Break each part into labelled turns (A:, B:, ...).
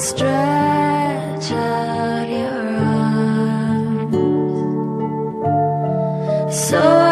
A: stretch out your arms. So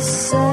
A: sun.